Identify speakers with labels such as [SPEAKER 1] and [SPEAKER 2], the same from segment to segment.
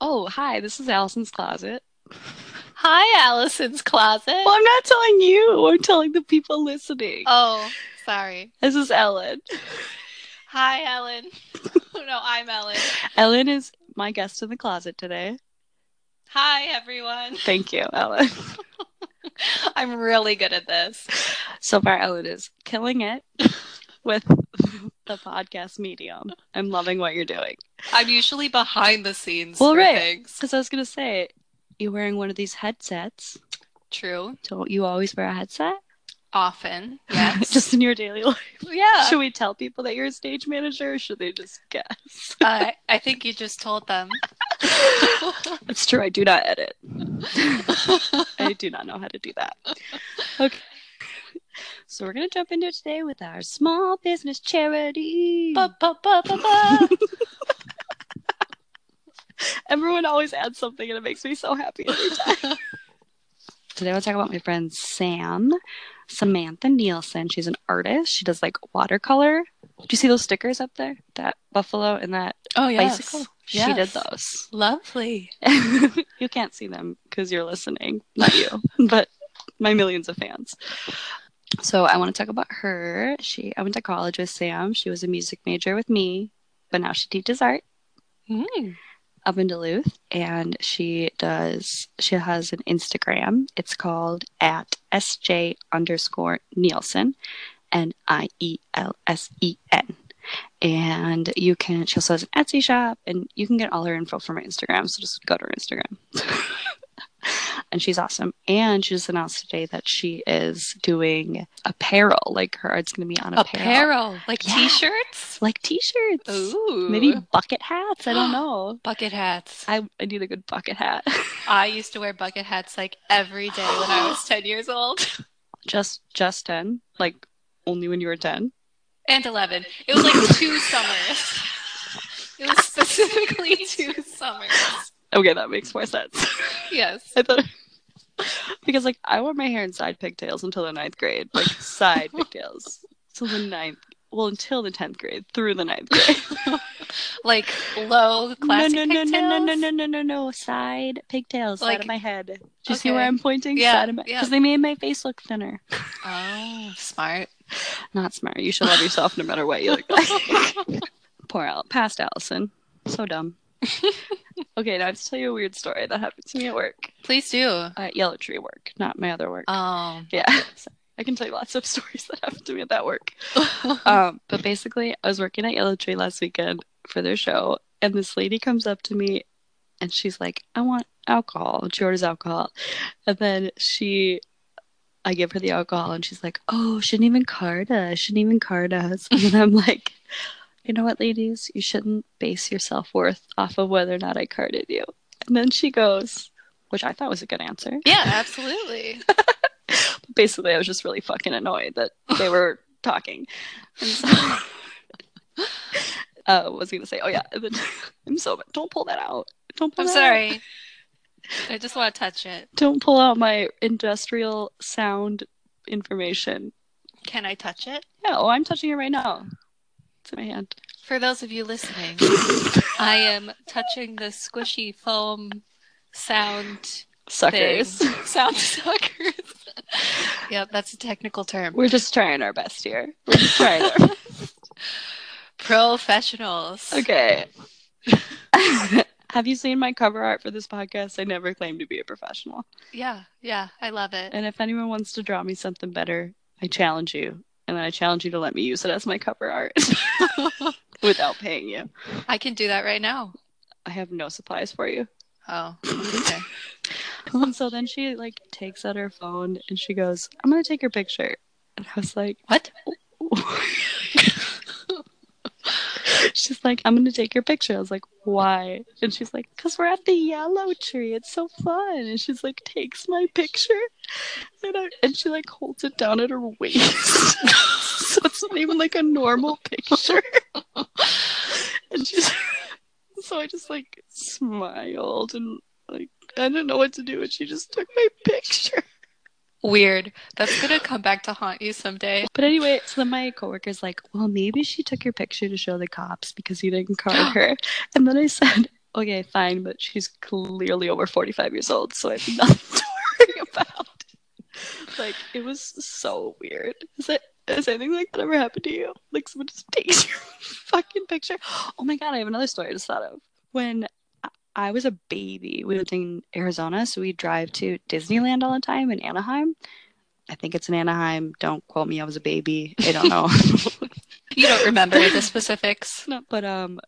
[SPEAKER 1] Oh, hi, this is Allison's closet.
[SPEAKER 2] Hi, Allison's closet.
[SPEAKER 1] Well, I'm not telling you, I'm telling the people listening.
[SPEAKER 2] Oh, sorry.
[SPEAKER 1] This is Ellen.
[SPEAKER 2] Hi, Ellen. no, I'm Ellen.
[SPEAKER 1] Ellen is my guest in the closet today.
[SPEAKER 2] Hi, everyone.
[SPEAKER 1] Thank you, Ellen.
[SPEAKER 2] I'm really good at this.
[SPEAKER 1] So far, Ellen is killing it with the podcast medium. I'm loving what you're doing.
[SPEAKER 2] I'm usually behind the scenes
[SPEAKER 1] Well, right. Because I was going to say, you're wearing one of these headsets.
[SPEAKER 2] True.
[SPEAKER 1] Don't you always wear a headset?
[SPEAKER 2] Often. Yes.
[SPEAKER 1] just in your daily life.
[SPEAKER 2] yeah.
[SPEAKER 1] Should we tell people that you're a stage manager or should they just guess?
[SPEAKER 2] I I think you just told them.
[SPEAKER 1] It's true, I do not edit. I do not know how to do that. Okay. So we're gonna jump into it today with our small business charity.
[SPEAKER 2] Ba, ba, ba.
[SPEAKER 1] Everyone always adds something and it makes me so happy every time. Today I'll talk about my friend Sam, Samantha Nielsen. She's an artist. She does like watercolor. Do you see those stickers up there? That buffalo and that
[SPEAKER 2] Oh,
[SPEAKER 1] bicycle? She did those.
[SPEAKER 2] Lovely.
[SPEAKER 1] you can't see them because you're listening, not you, but my millions of fans. So I want to talk about her. She I went to college with Sam. She was a music major with me, but now she teaches art
[SPEAKER 2] Mm.
[SPEAKER 1] up in Duluth and she does she has an Instagram. It's called at SJ underscore Nielsen N I E L S E N. And you can she also has an Etsy shop and you can get all her info from her Instagram. So just go to her Instagram. and she's awesome. And she just announced today that she is doing apparel. Like her art's gonna be on apparel.
[SPEAKER 2] Apparel. Like
[SPEAKER 1] Yeah.
[SPEAKER 2] t-shirts?
[SPEAKER 1] Like t-shirts.
[SPEAKER 2] Ooh.
[SPEAKER 1] Maybe bucket hats. I don't know.
[SPEAKER 2] bucket hats.
[SPEAKER 1] I, I need a good bucket hat.
[SPEAKER 2] I used to wear bucket hats like every day when I was 10 years old.
[SPEAKER 1] just just 10 like only when you were 10
[SPEAKER 2] And 11. It was like two summers. It was specifically two summers.
[SPEAKER 1] okay that makes more sense
[SPEAKER 2] Yes.
[SPEAKER 1] i thought because like i wore my hair in side pigtails until the ninth grade like side pigtails till the ninth well until the 10th grade through the ninth grade.
[SPEAKER 2] Like low classic
[SPEAKER 1] no no no no no no no no no no side pigtails side of my head. Do you see where i'm pointing?
[SPEAKER 2] Yeah,
[SPEAKER 1] side of my
[SPEAKER 2] yeah.
[SPEAKER 1] because they made my face look thinner.
[SPEAKER 2] Oh, smart.
[SPEAKER 1] not smart. You should love yourself no matter what you look like. Poor Al- past allison. So dumb. Okay now i have to tell you a weird story that happened to me at work
[SPEAKER 2] Please do.
[SPEAKER 1] at Yellow Tree work, not my other work.
[SPEAKER 2] Oh.
[SPEAKER 1] yeah, so I can tell you lots of stories that happened to me at that work. Um, but basically, I was working at Yellow Tree last weekend for their show, and this lady comes up to me, and she's like, "I want alcohol." And she orders alcohol, and then she. I give her the alcohol and she's like, Oh, shouldn't even card us, shouldn't even card us. And I'm like, You know what, ladies? You shouldn't base your self worth off of whether or not I carded you. And then she goes, which I thought was a good answer.
[SPEAKER 2] yeah, absolutely.
[SPEAKER 1] basically I was just really fucking annoyed that they were talking. And so, uh, was I gonna say? Oh yeah, I'm so don't pull that out. Don't pull
[SPEAKER 2] I'm sorry.
[SPEAKER 1] Out.
[SPEAKER 2] I just want to touch it.
[SPEAKER 1] Don't pull out my industrial sound information.
[SPEAKER 2] Can I touch it?
[SPEAKER 1] Yeah, oh, I'm touching it right now. It's in my hand.
[SPEAKER 2] For those of you listening, I am touching the squishy foam sound
[SPEAKER 1] Suckers.
[SPEAKER 2] thing. Sound suckers. yep, that's a technical term.
[SPEAKER 1] We're just trying our best here. We're just trying our best.
[SPEAKER 2] Professionals.
[SPEAKER 1] Okay. Have you seen my cover art for this podcast? I never claimed to be a professional.
[SPEAKER 2] Yeah, yeah, I love it.
[SPEAKER 1] And if anyone wants to draw me something better, I challenge you. And then I challenge you to let me use it as my cover art without paying you.
[SPEAKER 2] I can do that right now.
[SPEAKER 1] I have no supplies for you.
[SPEAKER 2] Oh, okay.
[SPEAKER 1] And so then she like takes out her phone and she goes, I'm gonna take your picture. And I was like,
[SPEAKER 2] What?
[SPEAKER 1] She's like, I'm gonna take your picture. I was like, why? And she's like, because we're at the yellow tree. It's so fun. And she's like, takes my picture, and I, and she like holds it down at her waist, so it's not even like a normal picture. and she's, so I just like smiled and like I didn't know what to do, and she just took my picture.
[SPEAKER 2] Weird. That's gonna come back to haunt you someday.
[SPEAKER 1] But anyway, so then my coworker's like, well, maybe she took your picture to show the cops because you didn't card her. And then I said, okay, fine, but she's clearly over 45 years old, so I have nothing to worry about. Like, it was so weird. Is it? Has anything like that ever happened to you? Like someone just takes your fucking picture? Oh my god, I have another story I just thought of. When I- was a baby, we lived in Arizona, so we drive to Disneyland all the time in Anaheim. I think it's in Anaheim. Don't quote me. I was a baby. I don't know.
[SPEAKER 2] You don't remember the specifics.
[SPEAKER 1] No, but um,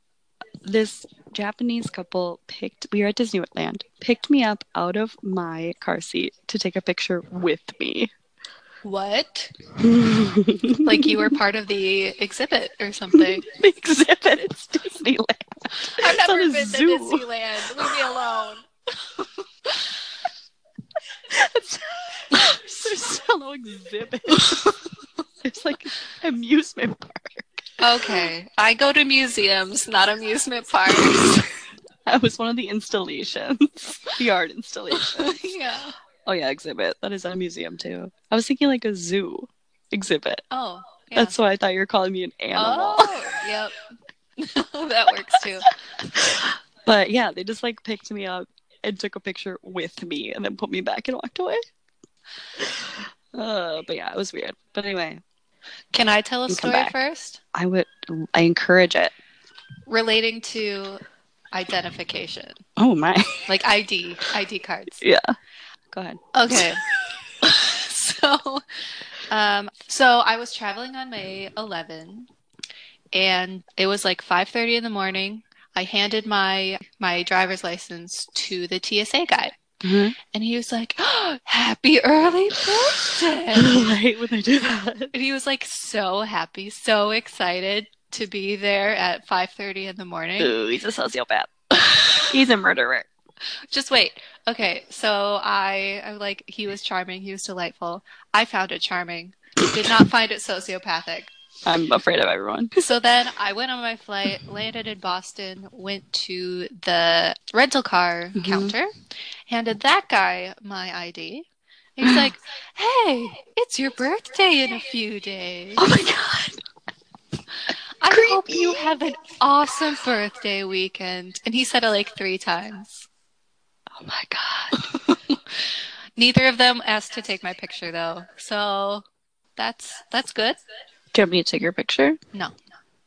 [SPEAKER 1] this Japanese couple picked. We were at Disneyland. Picked me up out of my car seat to take a picture with me.
[SPEAKER 2] What? Like you were part of the exhibit or something?
[SPEAKER 1] exhibit. It's Disneyland.
[SPEAKER 2] I've
[SPEAKER 1] It's
[SPEAKER 2] never been
[SPEAKER 1] zoo.
[SPEAKER 2] to Disneyland. Leave me alone.
[SPEAKER 1] It's, there's no exhibit. It's like amusement park.
[SPEAKER 2] Okay, I go to museums, not amusement parks.
[SPEAKER 1] That was one of the installations, the art installation.
[SPEAKER 2] yeah.
[SPEAKER 1] Oh yeah, exhibit. That is a museum too. I was thinking like a zoo exhibit.
[SPEAKER 2] Oh, yeah.
[SPEAKER 1] That's why I thought you were calling me an animal.
[SPEAKER 2] Oh, yep. that works too.
[SPEAKER 1] But yeah, they just like picked me up and took a picture with me and then put me back and walked away. Uh, but yeah, it was weird. But anyway,
[SPEAKER 2] Can I tell a story first?
[SPEAKER 1] I would I encourage it.
[SPEAKER 2] Relating to identification,
[SPEAKER 1] Oh my.
[SPEAKER 2] like ID, ID cards.
[SPEAKER 1] Yeah. Go ahead.
[SPEAKER 2] Okay. so, um, so I was traveling on May 11, and it was like 5:30 in the morning. I handed my my driver's license to the TSA guy,
[SPEAKER 1] Mhm.
[SPEAKER 2] and he was like, "Happy early birthday!"
[SPEAKER 1] Hate when they do that.
[SPEAKER 2] and he was like so happy, so excited to be there at 5:30 in the morning.
[SPEAKER 1] Ooh, he's a sociopath. He's a murderer.
[SPEAKER 2] Just wait. Okay, so I, I like he was charming. He was delightful. I found it charming. Did not find it sociopathic.
[SPEAKER 1] I'm afraid of everyone.
[SPEAKER 2] So then I went on my flight, landed in Boston, went to the rental car
[SPEAKER 1] Mhm.
[SPEAKER 2] counter, handed that guy my ID. He's like, "Hey, it's your birthday in a few days.
[SPEAKER 1] Oh my god.
[SPEAKER 2] I hope you have an awesome birthday weekend." And he said it like three times.
[SPEAKER 1] Oh my god.
[SPEAKER 2] Neither of them asked to take my picture though. So that's that's good.
[SPEAKER 1] Do you want me to take your picture?
[SPEAKER 2] No.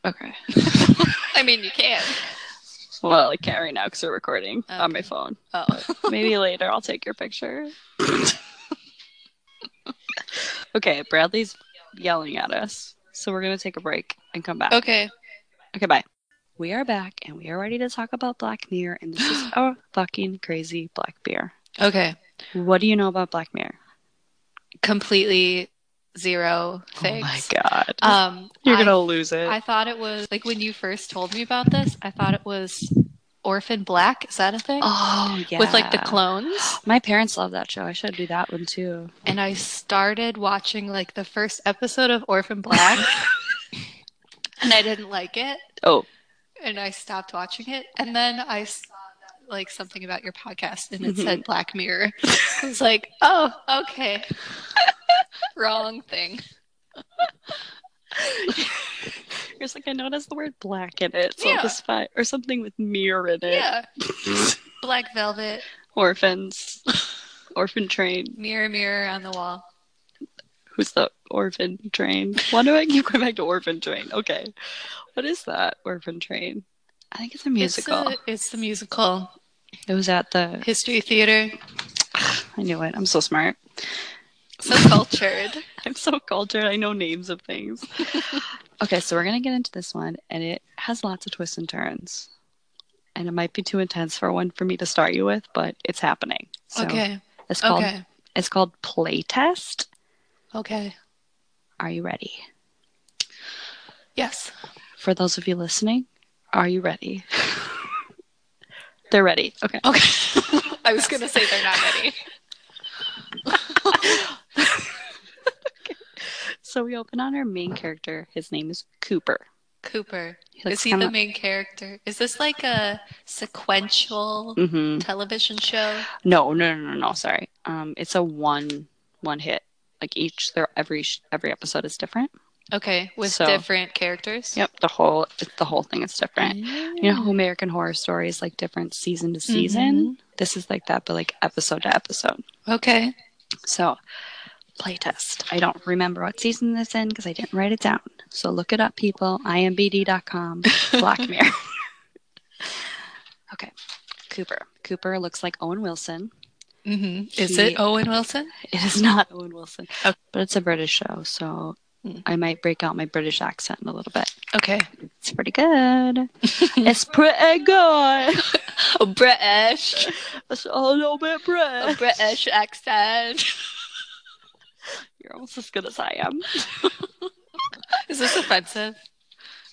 [SPEAKER 1] Okay.
[SPEAKER 2] I mean, you can.
[SPEAKER 1] Well, I can't right now because we're recording on my phone.
[SPEAKER 2] Oh.
[SPEAKER 1] Maybe later I'll take your picture. okay, Bradley's yelling at us. So we're going to take a break and come back.
[SPEAKER 2] Okay.
[SPEAKER 1] Okay, bye. We are back and we are ready to talk about Black Mirror, and this is a fucking crazy Black Mirror.
[SPEAKER 2] Okay.
[SPEAKER 1] What do you know about Black Mirror?
[SPEAKER 2] Completely zero things.
[SPEAKER 1] Oh my god.
[SPEAKER 2] Um,
[SPEAKER 1] You're
[SPEAKER 2] I-
[SPEAKER 1] to lose it.
[SPEAKER 2] I thought it was like when you first told me about this. I thought it was Orphan Black. Is that a thing?
[SPEAKER 1] oh, yeah.
[SPEAKER 2] With like the clones.
[SPEAKER 1] My parents love that show. I should do that one too.
[SPEAKER 2] And I started watching like the first episode of Orphan Black, and I didn't like it.
[SPEAKER 1] Oh,
[SPEAKER 2] and I stopped watching it. And then I saw like something about your podcast, and it said mm-hmm. Black Mirror. I was like, oh, okay, wrong thing.
[SPEAKER 1] It's like I noticed the word black in it, so
[SPEAKER 2] Yeah.
[SPEAKER 1] or something with mirror in it.
[SPEAKER 2] Yeah, Black Velvet,
[SPEAKER 1] Orphans, orphan train.
[SPEAKER 2] mirror, mirror on the wall.
[SPEAKER 1] Who's the orphan train? Why do I keep going back to orphan train? Okay, what is that orphan train? I think it's a musical.
[SPEAKER 2] It's, a, it's the musical
[SPEAKER 1] It was at the.
[SPEAKER 2] History Theater.
[SPEAKER 1] I knew it. I'm so smart.
[SPEAKER 2] So cultured.
[SPEAKER 1] I'm so cultured. I know names of things. okay, so we're gonna get into this one, and it has lots of twists and turns, and it might be too intense for one for me to start you with, but it's happening. So
[SPEAKER 2] okay.
[SPEAKER 1] It's called.
[SPEAKER 2] Okay.
[SPEAKER 1] It's called Playtest.
[SPEAKER 2] Okay.
[SPEAKER 1] Are you ready?
[SPEAKER 2] Yes.
[SPEAKER 1] For those of you listening, are you ready? They're ready. Okay.
[SPEAKER 2] Okay. I was gonna say they're not ready.
[SPEAKER 1] So we open on our main character. His name is Cooper.
[SPEAKER 2] Cooper.
[SPEAKER 1] He
[SPEAKER 2] Is he
[SPEAKER 1] kinda-
[SPEAKER 2] the main character? Is this like a sequential
[SPEAKER 1] Mhm.
[SPEAKER 2] television show?
[SPEAKER 1] No, no, no, no, no. Sorry. Um, it's a one one hit. Like each, there every every episode is different.
[SPEAKER 2] Okay, with
[SPEAKER 1] So-
[SPEAKER 2] different characters.
[SPEAKER 1] Yep, the whole the whole thing is different. You know ah. how American Horror Story is like different season to season? Mm-hmm. This is like that, but like episode to episode.
[SPEAKER 2] Okay.
[SPEAKER 1] So, playtest. I don't remember what season this in because I didn't write it down. So look it up, people. imbd.com. Black Mirror. okay. Cooper. Cooper looks like Owen Wilson.
[SPEAKER 2] Hmm Is
[SPEAKER 1] He-
[SPEAKER 2] it Owen Wilson?
[SPEAKER 1] It is not Owen Wilson,
[SPEAKER 2] Okay.
[SPEAKER 1] but it's a British show, so
[SPEAKER 2] Hmm.
[SPEAKER 1] I might break out my British accent a little bit.
[SPEAKER 2] Okay.
[SPEAKER 1] It's pretty good. it's pretty good.
[SPEAKER 2] British.
[SPEAKER 1] It's a little bit British.
[SPEAKER 2] British accent.
[SPEAKER 1] You're almost as good as I am.
[SPEAKER 2] Is this offensive?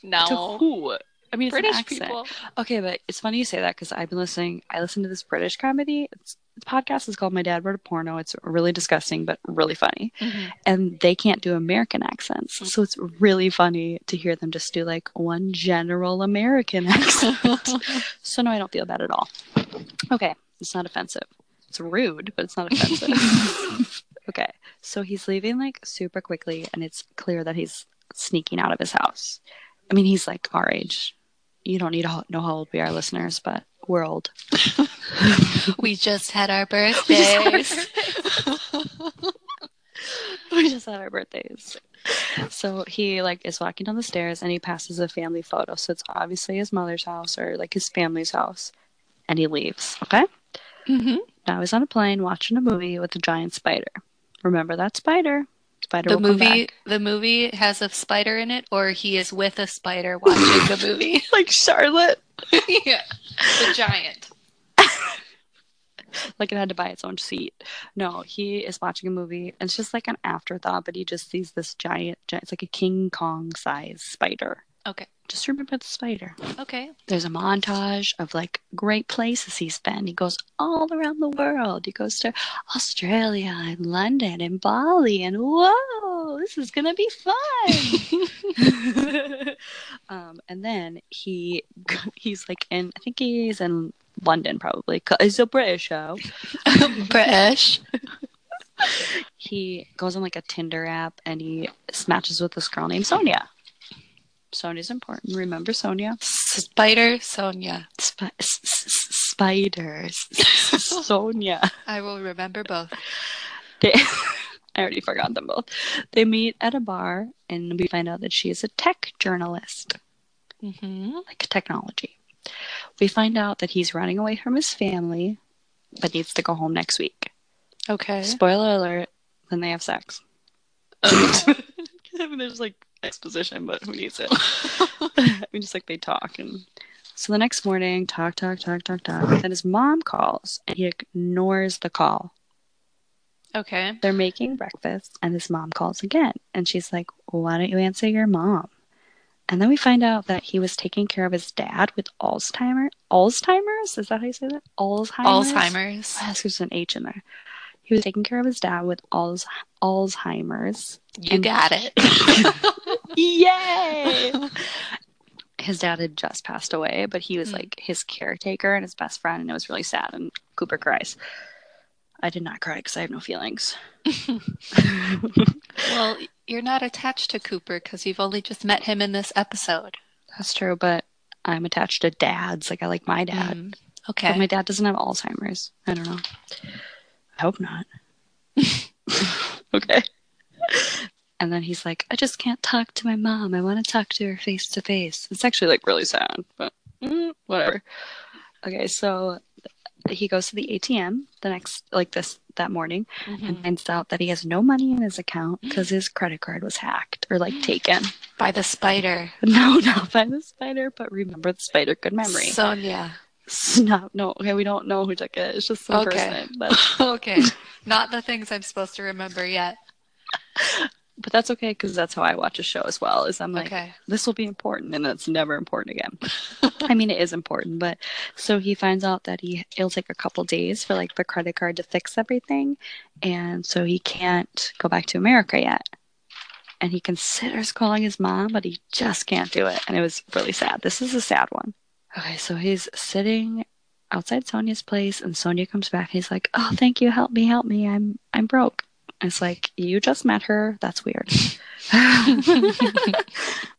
[SPEAKER 2] No.
[SPEAKER 1] To who? I mean,
[SPEAKER 2] British people.
[SPEAKER 1] Okay, but it's funny you say that because I've been listening. I listen to this British comedy. It's, the podcast is called My Dad Wrote a Porno. It's really disgusting, but really funny.
[SPEAKER 2] Mhm.
[SPEAKER 1] And they can't do American accents.
[SPEAKER 2] Mm.
[SPEAKER 1] So it's really funny to hear them just do like one general American accent. so no, I don't feel bad at all. Okay, it's not offensive. It's rude, but it's not offensive. okay, so he's leaving like super quickly, and it's clear that he's sneaking out of his house. I mean, he's like our age. You don't need to know how old we are, listeners, but we're old.
[SPEAKER 2] we just had our
[SPEAKER 1] We just had our
[SPEAKER 2] birthdays.
[SPEAKER 1] we just had our birthdays. So he like is walking down the stairs and he passes a family photo. So it's obviously his mother's house or like his family's house. And he leaves. Okay.
[SPEAKER 2] hmm
[SPEAKER 1] Now he's on a plane watching a movie with a giant spider. Remember that spider? Spider
[SPEAKER 2] The movie, the movie has a spider in it, or he is with a spider watching the movie.
[SPEAKER 1] like Charlotte.
[SPEAKER 2] yeah, the giant.
[SPEAKER 1] Like it had to buy its own seat. No, he is watching a movie and it's just like an afterthought, but he just sees this giant, giant it's like a King Kong size spider.
[SPEAKER 2] Okay,
[SPEAKER 1] Just remember the spider.
[SPEAKER 2] okay.
[SPEAKER 1] There's a montage of like great places he's been. He goes all around the world. He goes to Australia and London and Bali and whoa, this is gonna be fun. um, and then he he's like in I think he's in London probably. It's a British show.
[SPEAKER 2] British.
[SPEAKER 1] He goes on like a Tinder app and he matches with this girl named Sonia. Sonia's important. Remember Sonia?
[SPEAKER 2] Spider Sonia.
[SPEAKER 1] Sp- s- s- spiders. Sonia.
[SPEAKER 2] I will remember both.
[SPEAKER 1] They, I already forgot them both. They meet at a bar, and we find out that she is a tech journalist,
[SPEAKER 2] hmm
[SPEAKER 1] like technology. We find out that he's running away from his family, but needs to go home next week.
[SPEAKER 2] Okay.
[SPEAKER 1] Spoiler alert, then they have sex. There's like exposition, but who needs it? I mean, just like they talk. And so the next morning, talk, talk, talk, talk, talk. Then his mom calls, and he ignores the call.
[SPEAKER 2] Okay.
[SPEAKER 1] They're making breakfast, and his mom calls again. And she's like, Why don't you answer your mom? And then we find out that he was taking care of his dad with Alzheimer. Alzheimer's? Is that how you say that? Alzheimer's.
[SPEAKER 2] Alzheimer's.
[SPEAKER 1] Yes, there's an H in there. He was taking care of his dad with Alz- Alzheimer's.
[SPEAKER 2] You
[SPEAKER 1] And-
[SPEAKER 2] got it.
[SPEAKER 1] Yay! his dad had just passed away, but he was
[SPEAKER 2] Hmm.
[SPEAKER 1] like his caretaker and his best friend, and it was really sad. And Cooper cries. I did not cry because I have no feelings.
[SPEAKER 2] well, you're not attached to Cooper because you've only just met him in this episode.
[SPEAKER 1] That's true, but I'm attached to dads. Like I like my dad,
[SPEAKER 2] Mm.
[SPEAKER 1] but
[SPEAKER 2] Okay.
[SPEAKER 1] my dad doesn't have Alzheimer's. I don't know. I hope not. okay. And then he's like, I just can't talk to my mom. I want to talk to her face to face. It's actually like really sad, but mm, whatever. Okay, so he goes to the ATM the next, like this, that morning, and
[SPEAKER 2] Mhm.
[SPEAKER 1] finds out that he has no money in his account because his credit card was hacked or like taken.
[SPEAKER 2] By the spider.
[SPEAKER 1] No, not by the spider, but remember the spider. Good memory.
[SPEAKER 2] Sonia.
[SPEAKER 1] No, no, okay, we don't know who took it. It's just some
[SPEAKER 2] Okay.
[SPEAKER 1] person. But,
[SPEAKER 2] okay. Not the things I'm supposed to remember yet.
[SPEAKER 1] but that's okay because that's how I watch a show as well. Is I'm like,
[SPEAKER 2] okay.
[SPEAKER 1] this will be important, and it's never important again. I mean, it is important, but so he finds out that he it'll take a couple days for like the credit card to fix everything, and so he can't go back to America yet. And he considers calling his mom, but he just can't do it, and it was really sad. This is a sad one. Okay, so he's sitting outside Sonia's place, and Sonia comes back. He's like, "Oh, thank you, help me, help me. I'm I'm broke." And it's like you just met her. That's weird.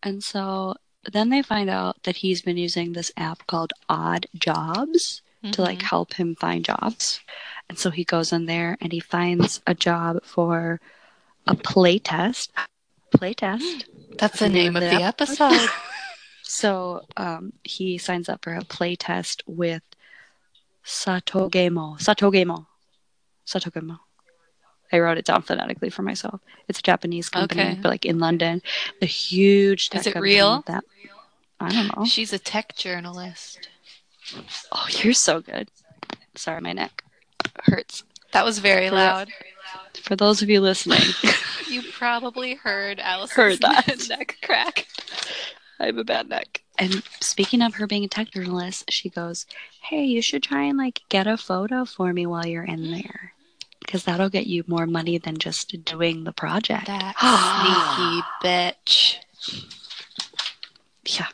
[SPEAKER 1] and so then they find out that he's been using this app called Odd Jobs to like
[SPEAKER 2] Mhm.
[SPEAKER 1] help him find jobs. And so he goes in there and he finds a job for a play test. Play test.
[SPEAKER 2] That's the name of the episode.
[SPEAKER 1] So um, he signs up for a play test with Satogemo. Satogemo. Satogemo. I wrote it down phonetically for myself. It's a Japanese company,
[SPEAKER 2] Okay.
[SPEAKER 1] but like in London, a huge. Tech
[SPEAKER 2] Is it real?
[SPEAKER 1] That I don't know.
[SPEAKER 2] She's a tech journalist.
[SPEAKER 1] Oh, you're so good. Sorry, my neck hurts.
[SPEAKER 2] That was very
[SPEAKER 1] For-
[SPEAKER 2] loud.
[SPEAKER 1] For those of you listening,
[SPEAKER 2] You probably heard Alice's
[SPEAKER 1] Heard that.
[SPEAKER 2] neck crack.
[SPEAKER 1] I have a bad neck. And speaking of her being a tech journalist, she goes, "Hey, you should try and like get a photo for me while you're in there, because that'll get you more money than just doing the project."
[SPEAKER 2] That sneaky bitch.
[SPEAKER 1] yeah,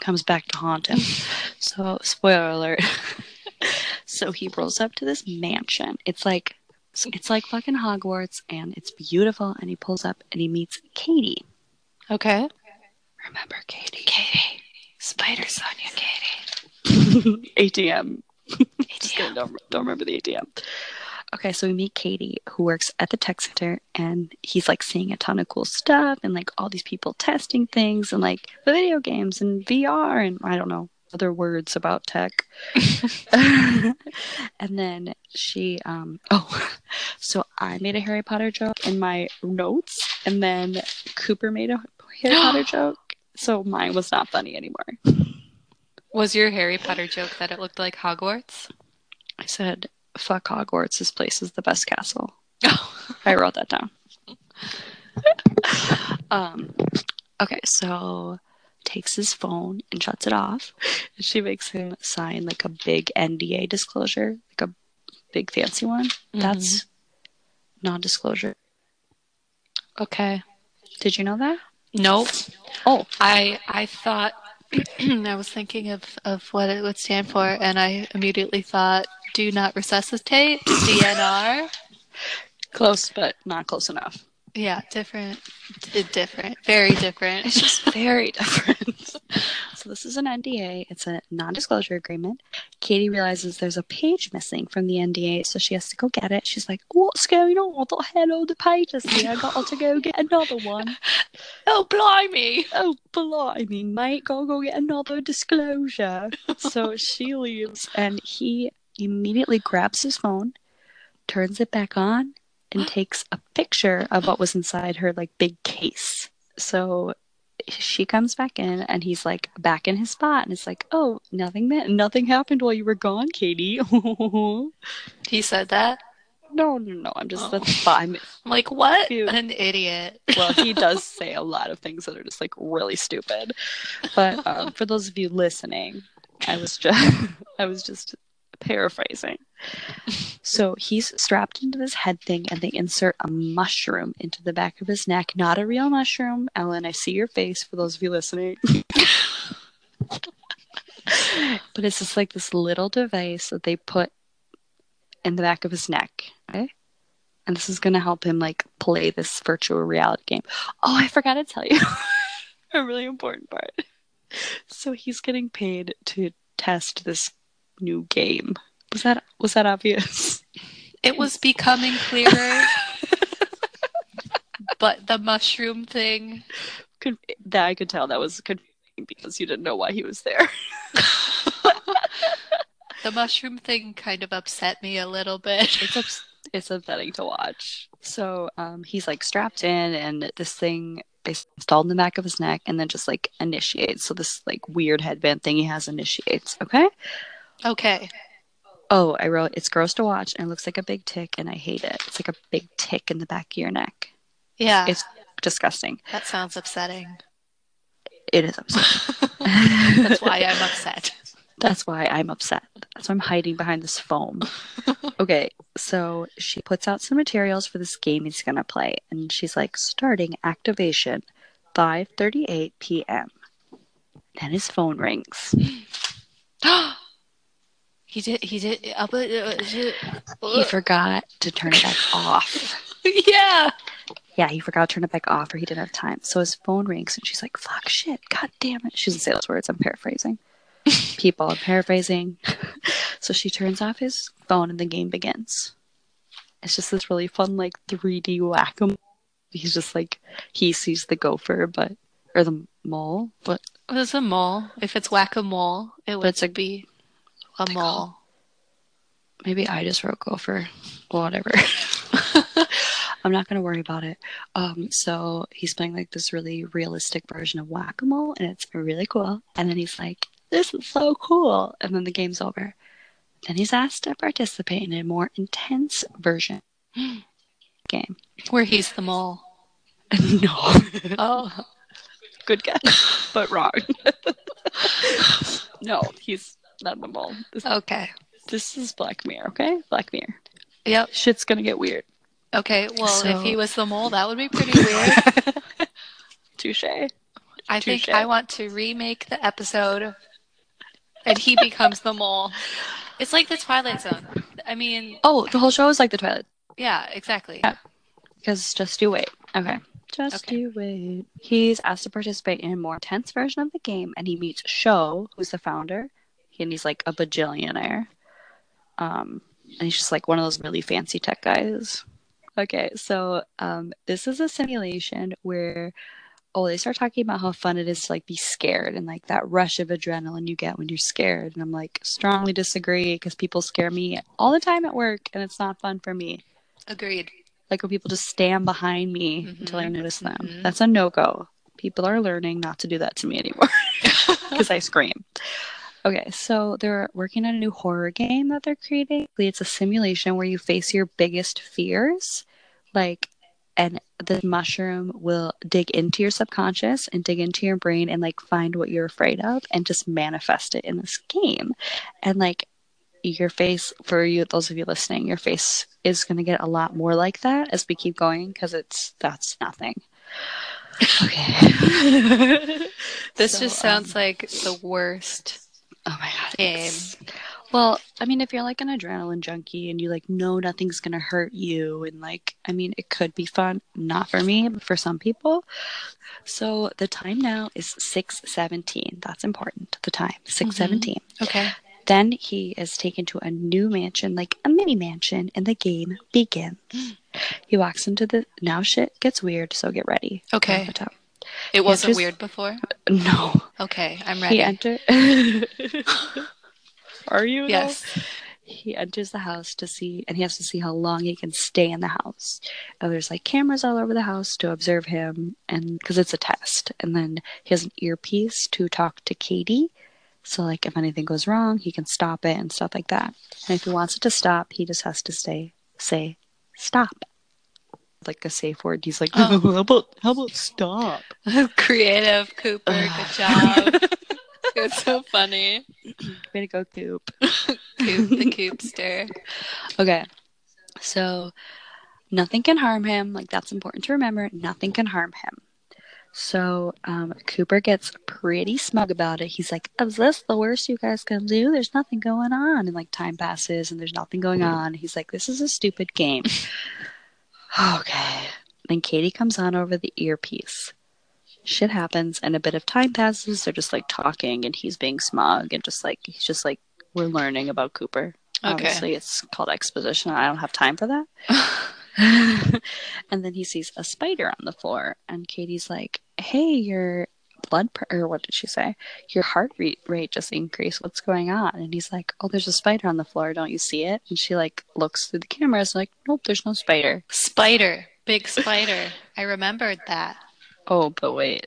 [SPEAKER 1] comes back to haunt him. so, spoiler alert. so he rolls up to this mansion. It's like it's like fucking Hogwarts, and it's beautiful. And he pulls up and he meets Katie.
[SPEAKER 2] Okay.
[SPEAKER 1] Remember Katie?
[SPEAKER 2] Katie. Spider Sonia Katie.
[SPEAKER 1] ATM. Just don't, don't remember the ATM. Okay, so we meet Katie, who works at the tech center, and he's like seeing a ton of cool stuff and like all these people testing things and like video games and VR and I don't know other words about tech. and then she, um, oh, so I made a Harry Potter joke in my notes, and then Cooper made a Harry Potter joke, so mine was not funny anymore.
[SPEAKER 2] Was your Harry Potter joke that it looked like Hogwarts?
[SPEAKER 1] I said, fuck Hogwarts, this place is the best castle.
[SPEAKER 2] Oh.
[SPEAKER 1] I wrote that down. um, okay, so takes his phone and shuts it off. And she makes him sign like a big NDA disclosure, like a big fancy one. That's non disclosure.
[SPEAKER 2] okay.
[SPEAKER 1] Did you know that?
[SPEAKER 2] Nope.
[SPEAKER 1] Oh,
[SPEAKER 2] I I thought I was thinking of, of what it would stand for, and I immediately thought, "Do not resuscitate." DNR.
[SPEAKER 1] close, but not close enough.
[SPEAKER 2] Yeah, different, different, very different.
[SPEAKER 1] It's just very different. so this is an NDA. It's a non-disclosure agreement. Katie realizes there's a page missing from the NDA, so she has to go get it. She's like, "What's going on? The hell, the pages here. I got to go get another one."
[SPEAKER 2] Oh, blimey!
[SPEAKER 1] oh, blimey, mate, gotta go get another disclosure. so she leaves, and he immediately grabs his phone, turns it back on, and takes a picture of what was inside her like big case. So she comes back in, and he's like back in his spot, and it's like, "Oh, nothing, nothing happened while you were gone, Katie."
[SPEAKER 2] He said that.
[SPEAKER 1] no, no. No. I'm just
[SPEAKER 2] Oh.
[SPEAKER 1] that's fine.
[SPEAKER 2] I'm like, what?
[SPEAKER 1] Cute.
[SPEAKER 2] An idiot.
[SPEAKER 1] well, he does say a lot of things that are just like really stupid. But um, for those of you listening, I was just I was just paraphrasing. So he's strapped into this head thing, and they insert a mushroom into the back of his neck. Not a real mushroom, Ellen. I see your face. For those of you listening. but it's just like this little device that they put in the back of his neck. Okay? And this is going to help him like play this virtual reality game. Oh, I forgot to tell you a really important part. So he's getting paid to test this new game. Was that was that obvious?
[SPEAKER 2] It was becoming clearer, but the mushroom thing.
[SPEAKER 1] Conf- that I could tell that was confusing because you didn't know why he was there.
[SPEAKER 2] The mushroom thing kind of upset me a little bit.
[SPEAKER 1] It's ups- it's upsetting to watch. So um, he's like strapped in, and this thing is installed in the back of his neck, and then just like initiates. So this like weird headband thing he has initiates. Okay.
[SPEAKER 2] Okay.
[SPEAKER 1] Oh, I wrote it's gross to watch and it looks like a big tick and I hate it. It's like a big tick in the back of your neck.
[SPEAKER 2] Yeah,
[SPEAKER 1] It's disgusting.
[SPEAKER 2] that sounds upsetting.
[SPEAKER 1] It is upsetting.
[SPEAKER 2] That's why I'm upset.
[SPEAKER 1] That's why I'm upset. That's why I'm hiding behind this foam. okay, so she puts out some materials for this game he's gonna play, and she's like, starting activation, 5:38 p.m. Then his phone rings.
[SPEAKER 2] he did. He did. Uh, uh,
[SPEAKER 1] He forgot to turn it back off.
[SPEAKER 2] yeah.
[SPEAKER 1] yeah, he forgot to turn it back off or he didn't have time. So his phone rings and she's like, fuck shit, god damn it. She doesn't say those words, I'm paraphrasing. People, I'm paraphrasing. so she turns off his phone and the game begins. It's just this really fun, like 3D whack a mole. He's just like, he sees the gopher, but, or the mole, but
[SPEAKER 2] It was a mole. If it's whack a mole, it would
[SPEAKER 1] it's a-
[SPEAKER 2] be a mole.
[SPEAKER 1] maybe I just wrote gopher. Whatever. I'm not gonna worry about it. Um, so he's playing like this really realistic version of whack a mole, and it's really cool. And then he's like, "This is so cool!" And then the game's over. Then he's asked to participate in a more intense version game.
[SPEAKER 2] Where he's the mole.
[SPEAKER 1] no,
[SPEAKER 2] Oh.
[SPEAKER 1] good guess, but wrong. no, he's not the mole. This,
[SPEAKER 2] Okay.
[SPEAKER 1] this is Black Mirror, okay? Black Mirror.
[SPEAKER 2] Yep.
[SPEAKER 1] Shit's gonna get weird.
[SPEAKER 2] Okay. Well,
[SPEAKER 1] So-
[SPEAKER 2] if he was the mole, that would be pretty weird.
[SPEAKER 1] Touche.
[SPEAKER 2] I think I want to remake the episode and he becomes the mole. It's like the Twilight Zone. I mean,
[SPEAKER 1] Oh, the whole show is like the Twilight.
[SPEAKER 2] yeah, exactly.
[SPEAKER 1] Yeah. Because just you wait. Okay. Just
[SPEAKER 2] Okay.
[SPEAKER 1] you wait. He's asked to participate in a more intense version of the game, and he meets Sho, who's the founder, and he's like a bajillionaire. Um, and he's just like one of those really fancy tech guys. Okay, so um, this is a simulation where oh, they start talking about how fun it is to like be scared and like that rush of adrenaline you get when you're scared. And I'm like strongly disagree because people scare me all the time at work, and it's not fun for me
[SPEAKER 2] Agreed.
[SPEAKER 1] like when people just stand behind me until I notice them.
[SPEAKER 2] Mhm.
[SPEAKER 1] That's a no go. People are learning not to do that to me anymore because I scream. Okay, so they're working on a new horror game that they're creating. It's a simulation where you face your biggest fears, like, and the mushroom will dig into your subconscious and dig into your brain and like find what you're afraid of and just manifest it in this game. And like, your face for you those of you listening your face is going to get a lot more like that as we keep going because it's that's nothing okay
[SPEAKER 2] This
[SPEAKER 1] So,
[SPEAKER 2] just sounds
[SPEAKER 1] um,
[SPEAKER 2] like the worst.
[SPEAKER 1] Oh my god
[SPEAKER 2] Game.
[SPEAKER 1] well i mean if you're like an adrenaline junkie and you like know nothing's going to hurt you and like i mean it could be fun not for me but for some people so the time now is 617 that's important the time mm-hmm. 617
[SPEAKER 2] Okay.
[SPEAKER 1] Then he is taken to a new mansion, like a mini mansion, and the game begins. Mm. he walks into the. Now shit gets weird, so get ready.
[SPEAKER 2] Okay. It wasn't weird before?
[SPEAKER 1] No.
[SPEAKER 2] Okay, I'm ready.
[SPEAKER 1] He enter. Are you?
[SPEAKER 2] yes.
[SPEAKER 1] He enters the house to see, and he has to see how long he can stay in the house. And there's like cameras all over the house to observe him, and because it's a test. And then he has an earpiece to talk to Katie. So like if anything goes wrong, he can stop it and stuff like that. And if he wants it to stop, he just has to stay say stop. Like a safe word. He's like,
[SPEAKER 2] Oh.
[SPEAKER 1] how about how about stop?
[SPEAKER 2] Creative Cooper, good job. it's so funny.
[SPEAKER 1] Way to go, Coop.
[SPEAKER 2] Coop the Coopster.
[SPEAKER 1] Okay. So nothing can harm him. Like that's important to remember. Nothing can harm him. So um, Cooper gets pretty smug about it. He's like, "Is this the worst you guys can do? There's nothing going on." And like time passes and there's nothing going on. He's like, "This is a stupid game." Okay. Then Katie comes on over the earpiece. Shit happens and a bit of time passes. They're just like talking and he's being smug and just like he's just like we're learning about Cooper.
[SPEAKER 2] Okay.
[SPEAKER 1] Obviously, it's called exposition. I don't have time for that. and then he sees a spider on the floor, and Katie's like, "Hey, your blood pr- or what did she say? Your heart rate rate just increased. What's going on?" And he's like, "Oh, there's a spider on the floor. Don't you see it?" And she like looks through the cameras, like, "Nope, there's no spider."
[SPEAKER 2] Spider. Big spider. I remembered that.
[SPEAKER 1] Oh, but wait.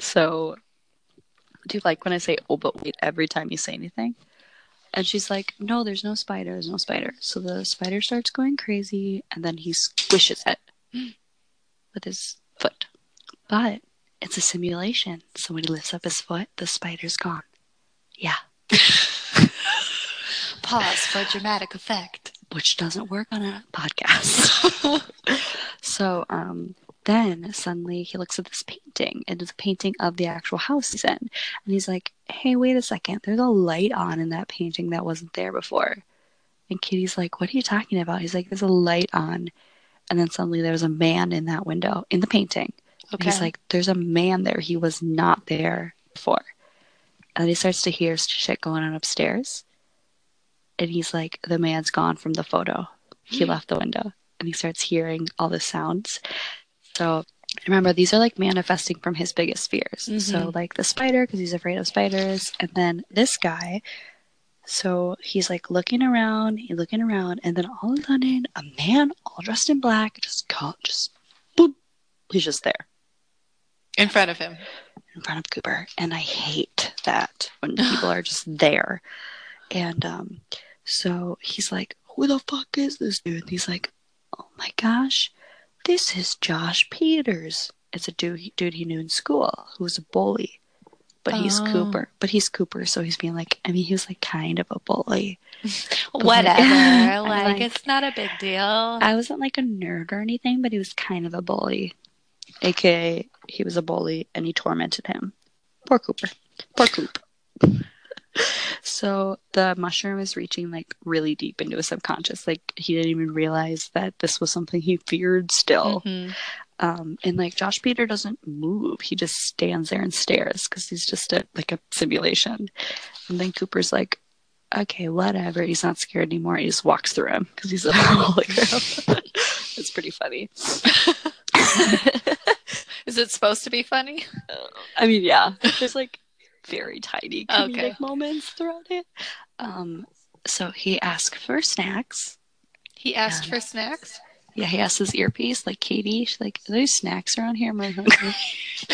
[SPEAKER 1] So, do you like when I say "oh, but wait" every time you say anything? And she's like, "No, there's no spider. There's no spider." So the spider starts going crazy, and then he squishes it with his foot. But it's a simulation. So when he lifts up his foot, the spider's gone. Yeah,
[SPEAKER 2] Pause for dramatic effect.
[SPEAKER 1] which doesn't work on a podcast. so um, then suddenly he looks at this painting, and it's a painting of the actual house he's in. And he's like, hey, wait a second. There's a light on in that painting that wasn't there before. And Kitty's like, what are you talking about? He's like, there's a light on. and then suddenly there was a man in that window in the painting.
[SPEAKER 2] Okay.
[SPEAKER 1] He's like, "There's a man there. He was not there before." And he starts to hear shit going on upstairs, and he's like, "The man's gone from the photo. He left the window." And he starts hearing all the sounds. So remember, these are like manifesting from his biggest fears. So
[SPEAKER 2] Mhm.
[SPEAKER 1] like the spider, because he's afraid of spiders, and then this guy. So he's like looking around, he's looking around, and then all of a sudden, a man all dressed in black just caught, just boop, he's just there
[SPEAKER 2] In front of him.
[SPEAKER 1] in front of Cooper, and I hate that when people are just there. And um, so he's like, "Who the fuck is this dude?" And he's like, "Oh my gosh, this is Josh Peters. It's a dude, dude he knew in school who was a bully, but he's
[SPEAKER 2] Oh.
[SPEAKER 1] Cooper. But he's Cooper, so he's being like, I mean, he was like kind of a bully.
[SPEAKER 2] Whatever.
[SPEAKER 1] like,
[SPEAKER 2] like- it's not a big deal.
[SPEAKER 1] I wasn't like a nerd or anything, but he was kind of a bully, aka he was a bully and he tormented him. Poor Cooper. Poor Coop. So the mushroom is reaching like really deep into his subconscious. Like he didn't even realize that this was something he feared still.
[SPEAKER 2] Mhm.
[SPEAKER 1] Um, and like Josh Peter doesn't move; he just stands there and stares because he's just a like a simulation. And then Cooper's like, "Okay, whatever." He's not scared anymore. He just walks through him because he's a hologram. it's pretty funny.
[SPEAKER 2] Is it supposed to be funny?
[SPEAKER 1] I mean, yeah, there's like very tiny comedic
[SPEAKER 2] Okay.
[SPEAKER 1] moments throughout it. Um, so he asked for snacks.
[SPEAKER 2] He asked
[SPEAKER 1] Yeah.
[SPEAKER 2] for snacks.
[SPEAKER 1] Yeah, he asked his earpiece, like Katie. She's like, "Are there snacks around here?" I'm like, "Okay."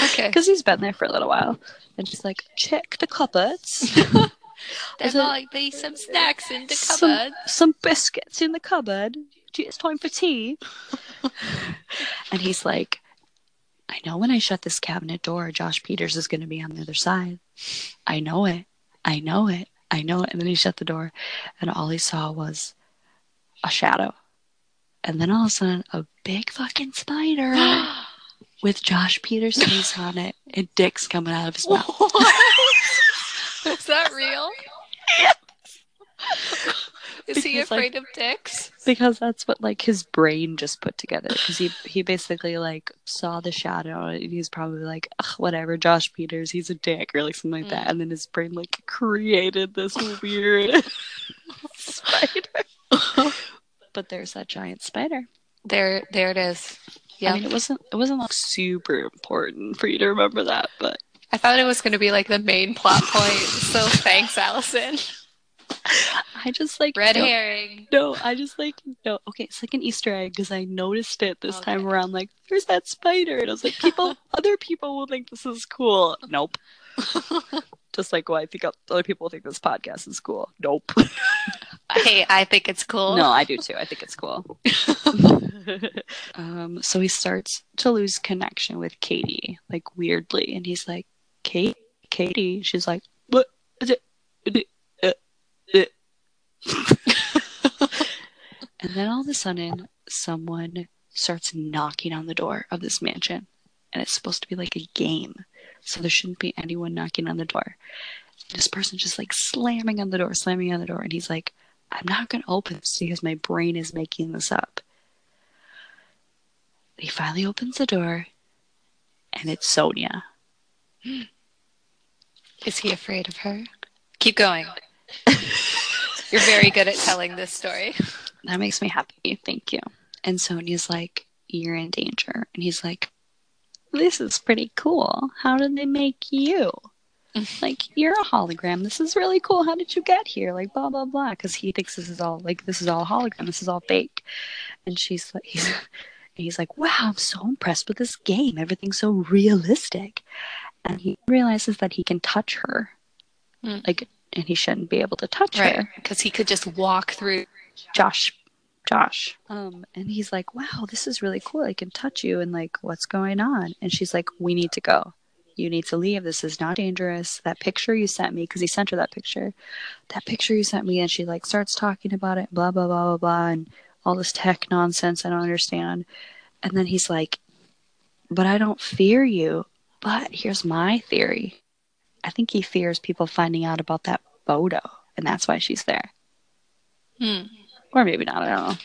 [SPEAKER 2] Okay.
[SPEAKER 1] because he's been there for a little while. And she's like, check the cupboards.
[SPEAKER 2] there might be some snacks in the
[SPEAKER 1] Some-
[SPEAKER 2] cupboard.
[SPEAKER 1] Some biscuits in the cupboard. It's time for tea. and he's like, I know when I shut this cabinet door, Josh Peters is going to be on the other side. I know it. I know it. I know it. And then he shut the door, and all he saw was a shadow. And then all of a sudden, a big fucking spider with Josh Peters' face on it and dicks coming out of his mouth.
[SPEAKER 2] Is that real? Is he
[SPEAKER 1] Because, like-
[SPEAKER 2] afraid of dicks?
[SPEAKER 1] because that's what like his brain just put together because he he basically like saw the shadow and he's probably like whatever josh peters he's a dick or like something like that
[SPEAKER 2] Mm.
[SPEAKER 1] and then his brain like created this weird spider but there's that giant spider
[SPEAKER 2] There, there it is. Yeah,
[SPEAKER 1] i mean it wasn't it wasn't like super important for you to remember that but
[SPEAKER 2] I thought it was going to be like the main plot point. So thanks, Allison.
[SPEAKER 1] i just like
[SPEAKER 2] Red
[SPEAKER 1] no,
[SPEAKER 2] herring.
[SPEAKER 1] no i just like no. Okay it's like an easter egg because i noticed it this time around like there's that spider and i was like people other people will think this is cool. Nope. Just like well i think other people think this podcast is cool. Nope.
[SPEAKER 2] Hey, I think it's cool.
[SPEAKER 1] no i do too. I think it's cool. Um so he starts to lose connection with katie like weirdly and he's like kate katie? She's like what? Is it Is it- uh, uh." And then all of a sudden someone starts knocking on the door of this mansion. And it's supposed to be like a game. So there shouldn't be anyone knocking on the door. This person just like slamming on the door slamming on the door. And he's like i'm not going to open this because my brain is making this up. He finally opens the door and it's sonia.
[SPEAKER 2] Is he afraid of her? Keep going. You're very good at telling this story.
[SPEAKER 1] that makes me happy. Thank you. And sonia's like you're in danger. And he's like this is pretty cool. How did they make you? Like you're a hologram. This is really cool. How did you get here? Like blah blah blah. Because he thinks this is all like this is all hologram. This is all fake. And she's like he's he's like wow i'm so impressed with this game. Everything's so realistic. And he realizes that he can touch her.
[SPEAKER 2] Hmm.
[SPEAKER 1] like and he shouldn't be able to touch
[SPEAKER 2] Right.
[SPEAKER 1] her
[SPEAKER 2] Because he could just walk through.
[SPEAKER 1] Josh. Josh. Um, and he's like, Wow, this is really cool. I can touch you and like what's going on? And she's like, We need to go. You need to leave. This is not dangerous. That picture you sent me, because he sent her that picture. That picture you sent me, and she like starts talking about it, blah blah blah blah blah, and all this tech nonsense I don't understand. And then he's like, But I don't fear you. But here's my theory. I think he fears people finding out about that photo, and that's why she's there.
[SPEAKER 2] Hmm.
[SPEAKER 1] Or maybe not, I don't know.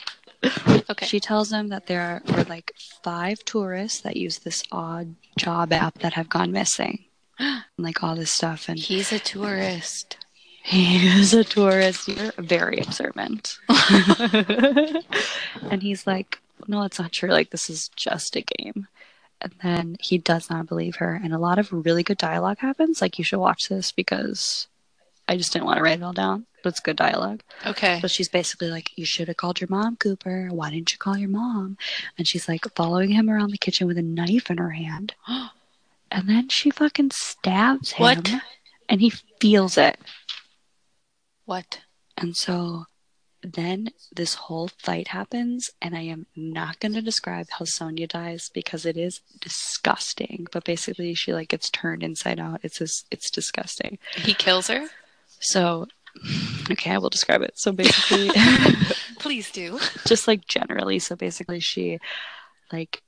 [SPEAKER 2] Okay.
[SPEAKER 1] She tells him that there are like five tourists that use this odd job app that have gone missing. and, like all this stuff. And
[SPEAKER 2] He's a tourist.
[SPEAKER 1] he is a tourist. You're very observant. and he's like, no, it's not true. Like, this is just a game. And then he does not believe her. And a lot of really good dialogue happens. Like, you should watch this because I just didn't want to write it all down, but it's good dialogue.
[SPEAKER 2] Okay.
[SPEAKER 1] But she's basically like, You should have called your mom, Cooper. Why didn't you call your mom? And she's like following him around the kitchen with a knife in her hand. And then she fucking stabs him.
[SPEAKER 2] What?
[SPEAKER 1] And he feels it.
[SPEAKER 2] What?
[SPEAKER 1] And so then this whole fight happens, and I am not going to describe how Sonja dies because it is disgusting. But basically, she like gets turned inside out. It's just, it's disgusting.
[SPEAKER 2] He kills her?
[SPEAKER 1] So, okay, I will describe it. So basically,
[SPEAKER 2] Please do.
[SPEAKER 1] just like generally, so basically, she like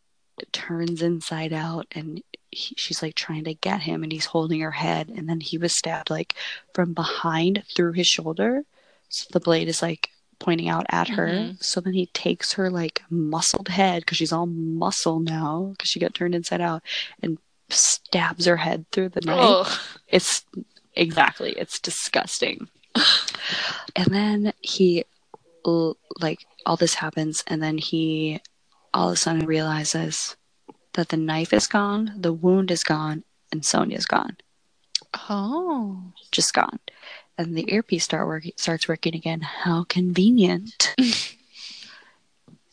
[SPEAKER 1] turns inside out, and he, she's like trying to get him, and he's holding her head, and then he was stabbed like from behind through his shoulder. So the blade is like pointing out at her.
[SPEAKER 2] Mhm.
[SPEAKER 1] So then he takes her like muscled head because she's all muscle now because she got turned inside out, and stabs her head through the knife.
[SPEAKER 2] Oh.
[SPEAKER 1] It's exactly, it's disgusting. and then he, like, all this happens, and then he all of a sudden realizes that the knife is gone, the wound is gone, and Sonja's gone.
[SPEAKER 2] Oh.
[SPEAKER 1] Just gone. And the earpiece start working, starts working again. How convenient.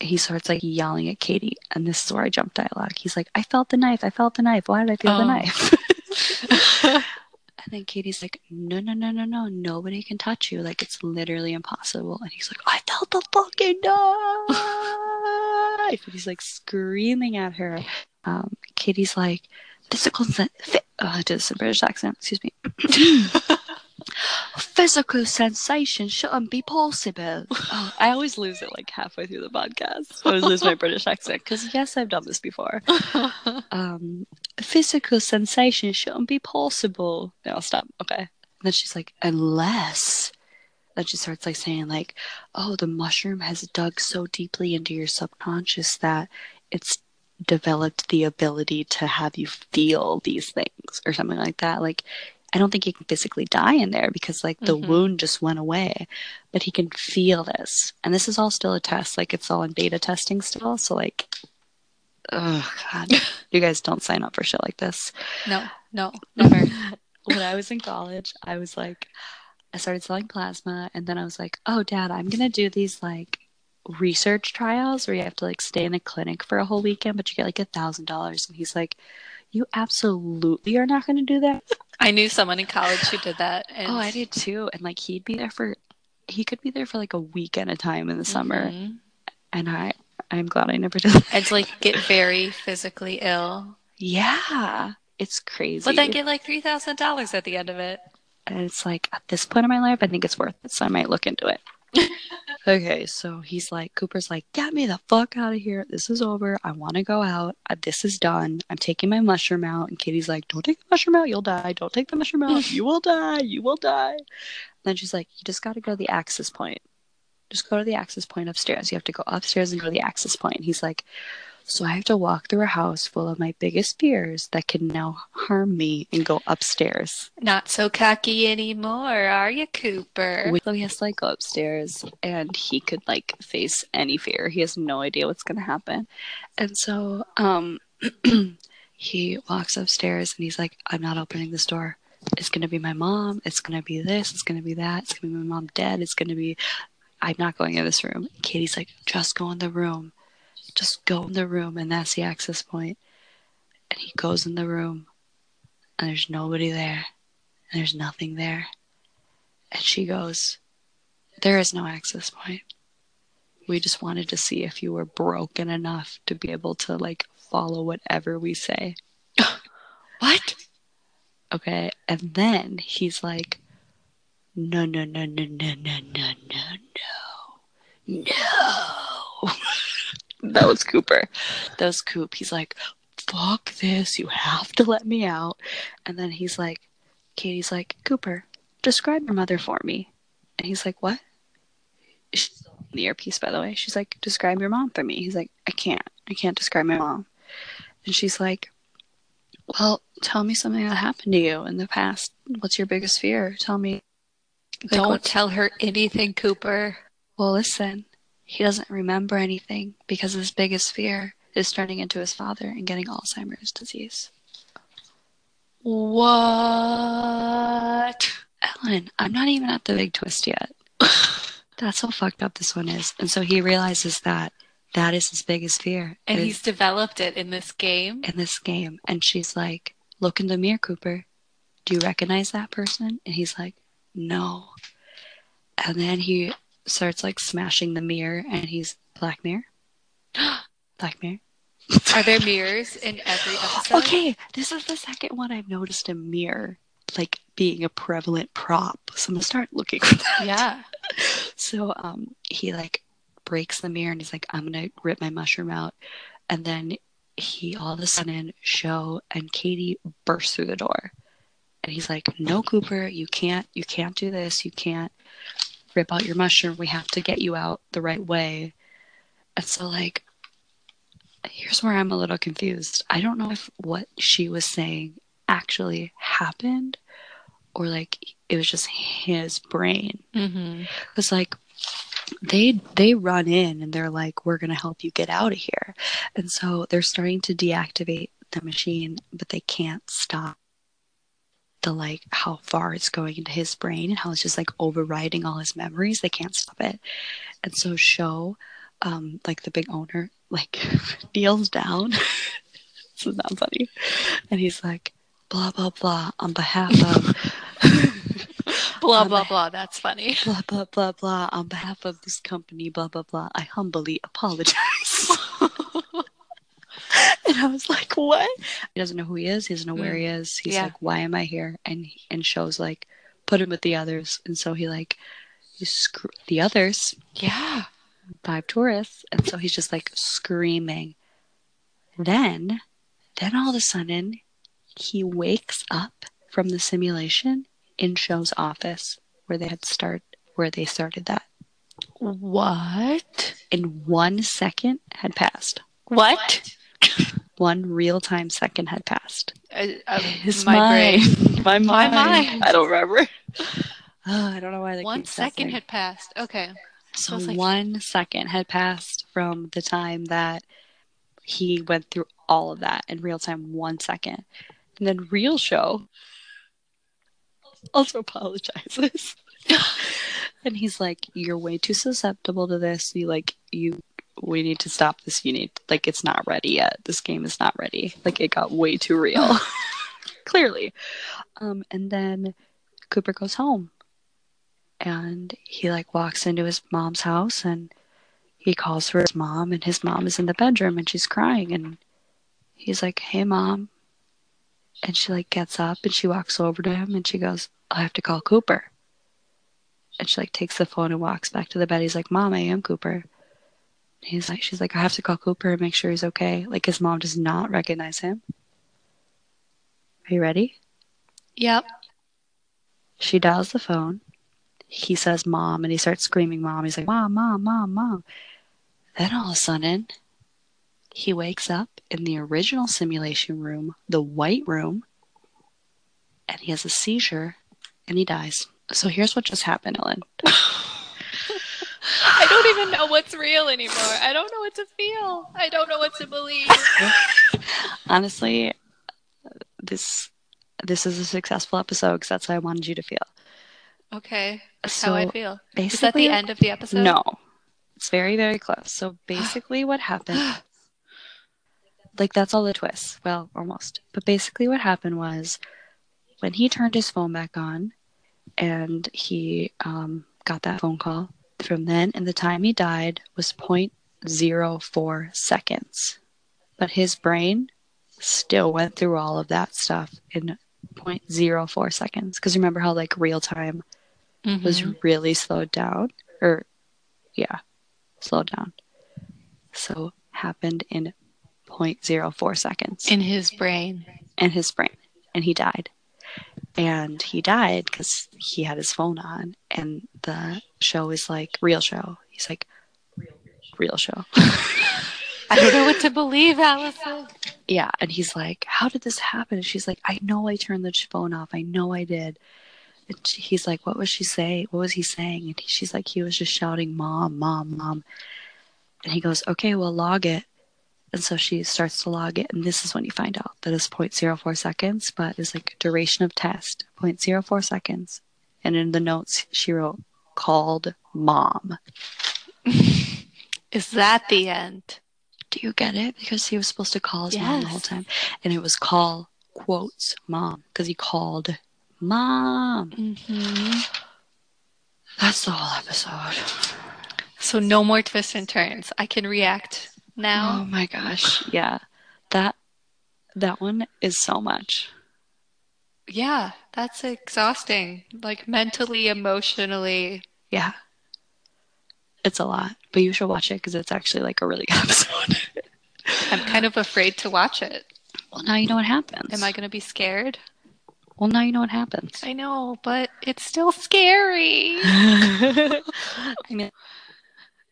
[SPEAKER 1] he starts like yelling at Katie, and this is where I jump dialogue. He's like, I felt the knife, I felt the knife. Why did I feel the
[SPEAKER 2] Oh.
[SPEAKER 1] knife? And then Katie's like, no, no, no, no, no. Nobody can touch you. Like, it's literally impossible. And he's like, I felt the fucking knife. And he's like screaming at her. Um, Katie's like, physical, sen- fi- oh, I did this in British accent. Excuse me. physical sensation shouldn't be possible. Oh, I always lose it like halfway through the podcast. I always lose my British accent because, yes, I've done this before um, physical sensation shouldn't be possible. No, I'll stop. Okay. And then she's like, unless. Then she starts like saying like, oh, the mushroom has dug so deeply into your subconscious that it's developed the ability to have you feel these things or something like that. Like, I don't think he can physically die in there because like the
[SPEAKER 2] Mhm.
[SPEAKER 1] wound just went away, but he can feel this. And this is all still a test. Like it's all in beta testing still. So like, oh god, you guys don't sign up for shit like this.
[SPEAKER 2] no, no, never.
[SPEAKER 1] when I was in college, I was like, I started selling plasma, and then I was like, oh, dad, I'm gonna do these like research trials where you have to like stay in a clinic for a whole weekend, but you get like a thousand dollars. And he's like, you absolutely are not gonna do that.
[SPEAKER 2] I knew someone in college who did that. And
[SPEAKER 1] Oh, I did too. And like he'd be there for, he could be there for like a week at a time in the summer,
[SPEAKER 2] Mhm.
[SPEAKER 1] and I, I'm glad I never did. That.
[SPEAKER 2] And to like get very physically ill.
[SPEAKER 1] Yeah, it's crazy.
[SPEAKER 2] But then get like three thousand dollars at the end of it.
[SPEAKER 1] And it's like at this point in my life, I think it's worth it, so I might look into it. Okay, so he's like, Cooper's like, get me the fuck out of here. This is over. I want to go out. This is done. I'm taking my mushroom out. And Katie's like, don't take the mushroom out. You'll die. Don't take the mushroom out. You will die. You will die. And then she's like, you just got to go to the access point. Just go to the access point upstairs. You have to go upstairs and go to the access point. He's like, so I have to walk through a house full of my biggest fears that can now harm me and go upstairs.
[SPEAKER 2] Not so cocky anymore, are you, Cooper?
[SPEAKER 1] So he has to like go upstairs and he could like face any fear. He has no idea what's gonna happen. And so um he walks upstairs and he's like, I'm not opening this door. It's gonna be my mom, it's gonna be this, it's gonna be that, it's gonna be my mom dead, it's gonna be I'm not going in this room. Katie's like, just go in the room. Just go in the room and that's the access point. And he goes in the room and there's nobody there. And there's nothing there. And she goes, There is no access point. We just wanted to see if you were broken enough to be able to like follow whatever we say.
[SPEAKER 2] What?
[SPEAKER 1] Okay. And then he's like, No, no, no, no, no, no, no, no, no. No. That was Cooper. That was Coop. He's like, Fuck this. You have to let me out. And then he's like, Katie's like, Cooper, describe your mother for me. And he's like, What? She's the earpiece, by the way. She's like, Describe your mom for me. He's like, I can't. I can't describe my mom. And she's like, Well, tell me something that happened to you in the past. What's your biggest fear? Tell me. Like,
[SPEAKER 2] Don't tell her anything, Cooper.
[SPEAKER 1] Well, listen, he doesn't remember anything because his biggest fear is turning into his father and getting Alzheimer's disease.
[SPEAKER 2] What?
[SPEAKER 1] Ellen, I'm not even at the big twist yet. That's how fucked up this one is. And so he realizes that that is his biggest fear.
[SPEAKER 2] And he's developed it in this game.
[SPEAKER 1] in this game. And she's like, Look in the mirror, Cooper. Do you recognize that person? And he's like, No. And then he starts like smashing the mirror and he's Black Mirror. Black Mirror.
[SPEAKER 2] Are there mirrors in every episode?
[SPEAKER 1] Okay, this is the second one I've noticed a mirror like being a prevalent prop. So I'm gonna start looking for that.
[SPEAKER 2] Yeah.
[SPEAKER 1] So um he like breaks the mirror and he's like, I'm gonna rip my mushroom out. And then he all of a sudden Shou and Katie bursts through the door. And he's like, No, Cooper, you can't you can't do this. You can't rip out your mushroom. We have to get you out the right way. And so like here's where I'm a little confused. I don't know if what she was saying actually happened or like it was just his brain.
[SPEAKER 2] Mm-hmm.
[SPEAKER 1] Like they they run in and they're like, We're gonna help you get out of here. And so they're starting to deactivate the machine, but they can't stop the like how far it's going into his brain and how it's just like overriding all his memories. They can't stop it. And so Shou um like the big owner like kneels down. this is not funny. And he's like, blah blah blah on behalf of
[SPEAKER 2] Blah, blah, blah. That's funny.
[SPEAKER 1] blah blah blah blah on behalf of this company blah blah blah i humbly apologize and i was like what? He doesn't know who he is. He doesn't know where he mm. is. He's
[SPEAKER 2] Yeah.
[SPEAKER 1] like why am i here? And and Shou's like put him with the others. And so he like he screw the others
[SPEAKER 2] Yeah.
[SPEAKER 1] five tourists and so he's just like screaming. Then then all of a sudden he wakes up from the simulation in Shou's office where they had start where they started that.
[SPEAKER 2] What?
[SPEAKER 1] in one second had passed.
[SPEAKER 2] What?
[SPEAKER 1] one real-time second had passed
[SPEAKER 2] Uh, uh,
[SPEAKER 1] his
[SPEAKER 2] my
[SPEAKER 1] mind
[SPEAKER 2] brain.
[SPEAKER 1] my
[SPEAKER 2] My
[SPEAKER 1] mind.
[SPEAKER 2] mind.
[SPEAKER 1] i don't remember Oh, i don't know why they
[SPEAKER 2] One second had passed. Okay.
[SPEAKER 1] So
[SPEAKER 2] So like-
[SPEAKER 1] one second had passed from the time that he went through all of that in real time. One second, and then real Shou also apologizes, and he's like, "You're way too susceptible to this. You like you." We need to stop this. You need like it's not ready yet. This game is not ready. Like it got way too real. Clearly. Um and then Cooper goes home and he like walks into his mom's house and he calls for his mom and his mom is in the bedroom and she's crying and he's like hey mom and she like gets up and she walks over to him and she goes i have to call cooper and she like takes the phone and walks back to the bed he's like mom i am cooper he's like she's like i have to call cooper and make sure he's okay like his mom does not recognize him are you ready
[SPEAKER 2] Yep.
[SPEAKER 1] She dials the phone. He says mom and he starts screaming mom. He's like, Mom, mom, mom, mom. Then all of a sudden, he wakes up in the original simulation room, the white room, and he has a seizure and he dies. So here's what just happened, Ellen.
[SPEAKER 2] I don't even know what's real anymore. I don't know what to feel. I don't know what to believe.
[SPEAKER 1] Honestly, this this is a successful episode because that's how I wanted you to feel.
[SPEAKER 2] Okay. That's
[SPEAKER 1] So
[SPEAKER 2] how I feel. Is that the end of the episode?
[SPEAKER 1] No. It's very, very close. So basically, what happened, like, that's all the twists. Well, almost. But basically, what happened was when he turned his phone back on and he um, got that phone call, from then and the time he died was 0.04 seconds. But his brain still went through all of that stuff in 0.04 seconds. Because remember how, like, real time
[SPEAKER 2] Mhm.
[SPEAKER 1] was really slowed down or yeah slowed down so happened in 0.04 seconds
[SPEAKER 2] in his brain.
[SPEAKER 1] in his brain and he died and he died because he had his phone on and the show is like real Shou he's like real Shou.
[SPEAKER 2] I don't know what to believe, Allison.
[SPEAKER 1] yeah, and he's like, "How did this happen?" And she's like, "I know I turned the phone off. I know I did." And he's like, "What was she saying? What was he saying?" And he, she's like, "He was just shouting, mom, mom, mom." And he goes, "Okay, well, log it." And so she starts to log it, and this is when you find out that it's 0.04 seconds, but it's like duration of test 0.04 seconds. And in the notes, she wrote, "Called mom."
[SPEAKER 2] Is that the end?
[SPEAKER 1] Do you get it? Because he was supposed to call his mom the whole time. And it was call quotes mom because he called mom.
[SPEAKER 2] hmm
[SPEAKER 1] That's the whole episode.
[SPEAKER 2] So no more twists and turns. I can react
[SPEAKER 1] Oh
[SPEAKER 2] now.
[SPEAKER 1] my gosh. Yeah. That that one is so much.
[SPEAKER 2] Yeah, that's exhausting. Like mentally, emotionally.
[SPEAKER 1] Yeah. It's a lot. But you should watch it because it's actually like a really good episode.
[SPEAKER 2] I'm kind of afraid to watch it.
[SPEAKER 1] well now you know what happens.
[SPEAKER 2] Am I going to be scared?
[SPEAKER 1] well now you know what happens.
[SPEAKER 2] I know, but it's still scary.
[SPEAKER 1] I mean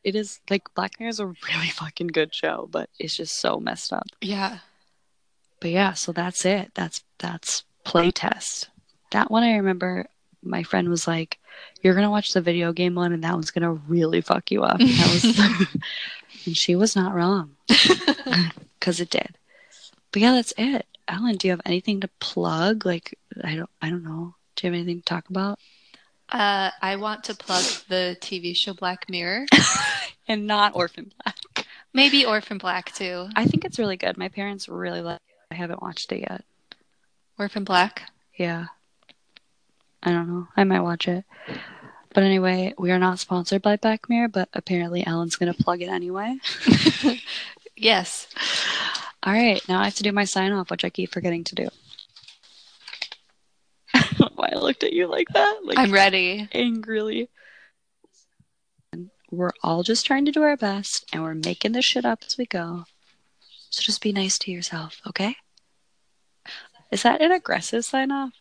[SPEAKER 1] it is like Black Mirror is a really fucking good show, but it's just so messed up.
[SPEAKER 2] Yeah.
[SPEAKER 1] but yeah, so that's it. That's that's playtest. That one I remember my friend was like, You're gonna watch the video game one and that one's gonna really fuck you up. And, that was, and she was not wrong. Because it did. But yeah, that's it. Alan, do you have anything to plug? Like I don't I don't know. Do you have anything to talk about?
[SPEAKER 2] Uh, I want to plug the TV show Black Mirror.
[SPEAKER 1] And not Orphan Black.
[SPEAKER 2] Maybe Orphan Black too.
[SPEAKER 1] I think it's really good. My parents really like it. I haven't watched it yet.
[SPEAKER 2] Orphan Black.
[SPEAKER 1] Yeah. I don't know. I might watch it. But anyway, we are not sponsored by Black Mirror, but apparently Alan's going to plug it anyway.
[SPEAKER 2] Yes.
[SPEAKER 1] All right, now I have to do my sign off, which I keep forgetting to do. Why I looked at you like that? Like
[SPEAKER 2] I'm ready.
[SPEAKER 1] angrily. We're all just trying to do our best, and we're making this shit up as we go. So just be nice to yourself, okay? Is that an aggressive sign off?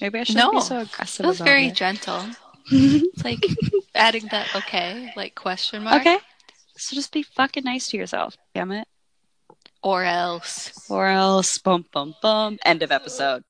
[SPEAKER 1] Maybe I shouldn't be so aggressive
[SPEAKER 2] That was very
[SPEAKER 1] it.
[SPEAKER 2] gentle. It's like adding that okay, like question mark.
[SPEAKER 1] Okay. So just be fucking nice to yourself, damn it.
[SPEAKER 2] Or else.
[SPEAKER 1] Or else, bum, bum, bum. End of episode.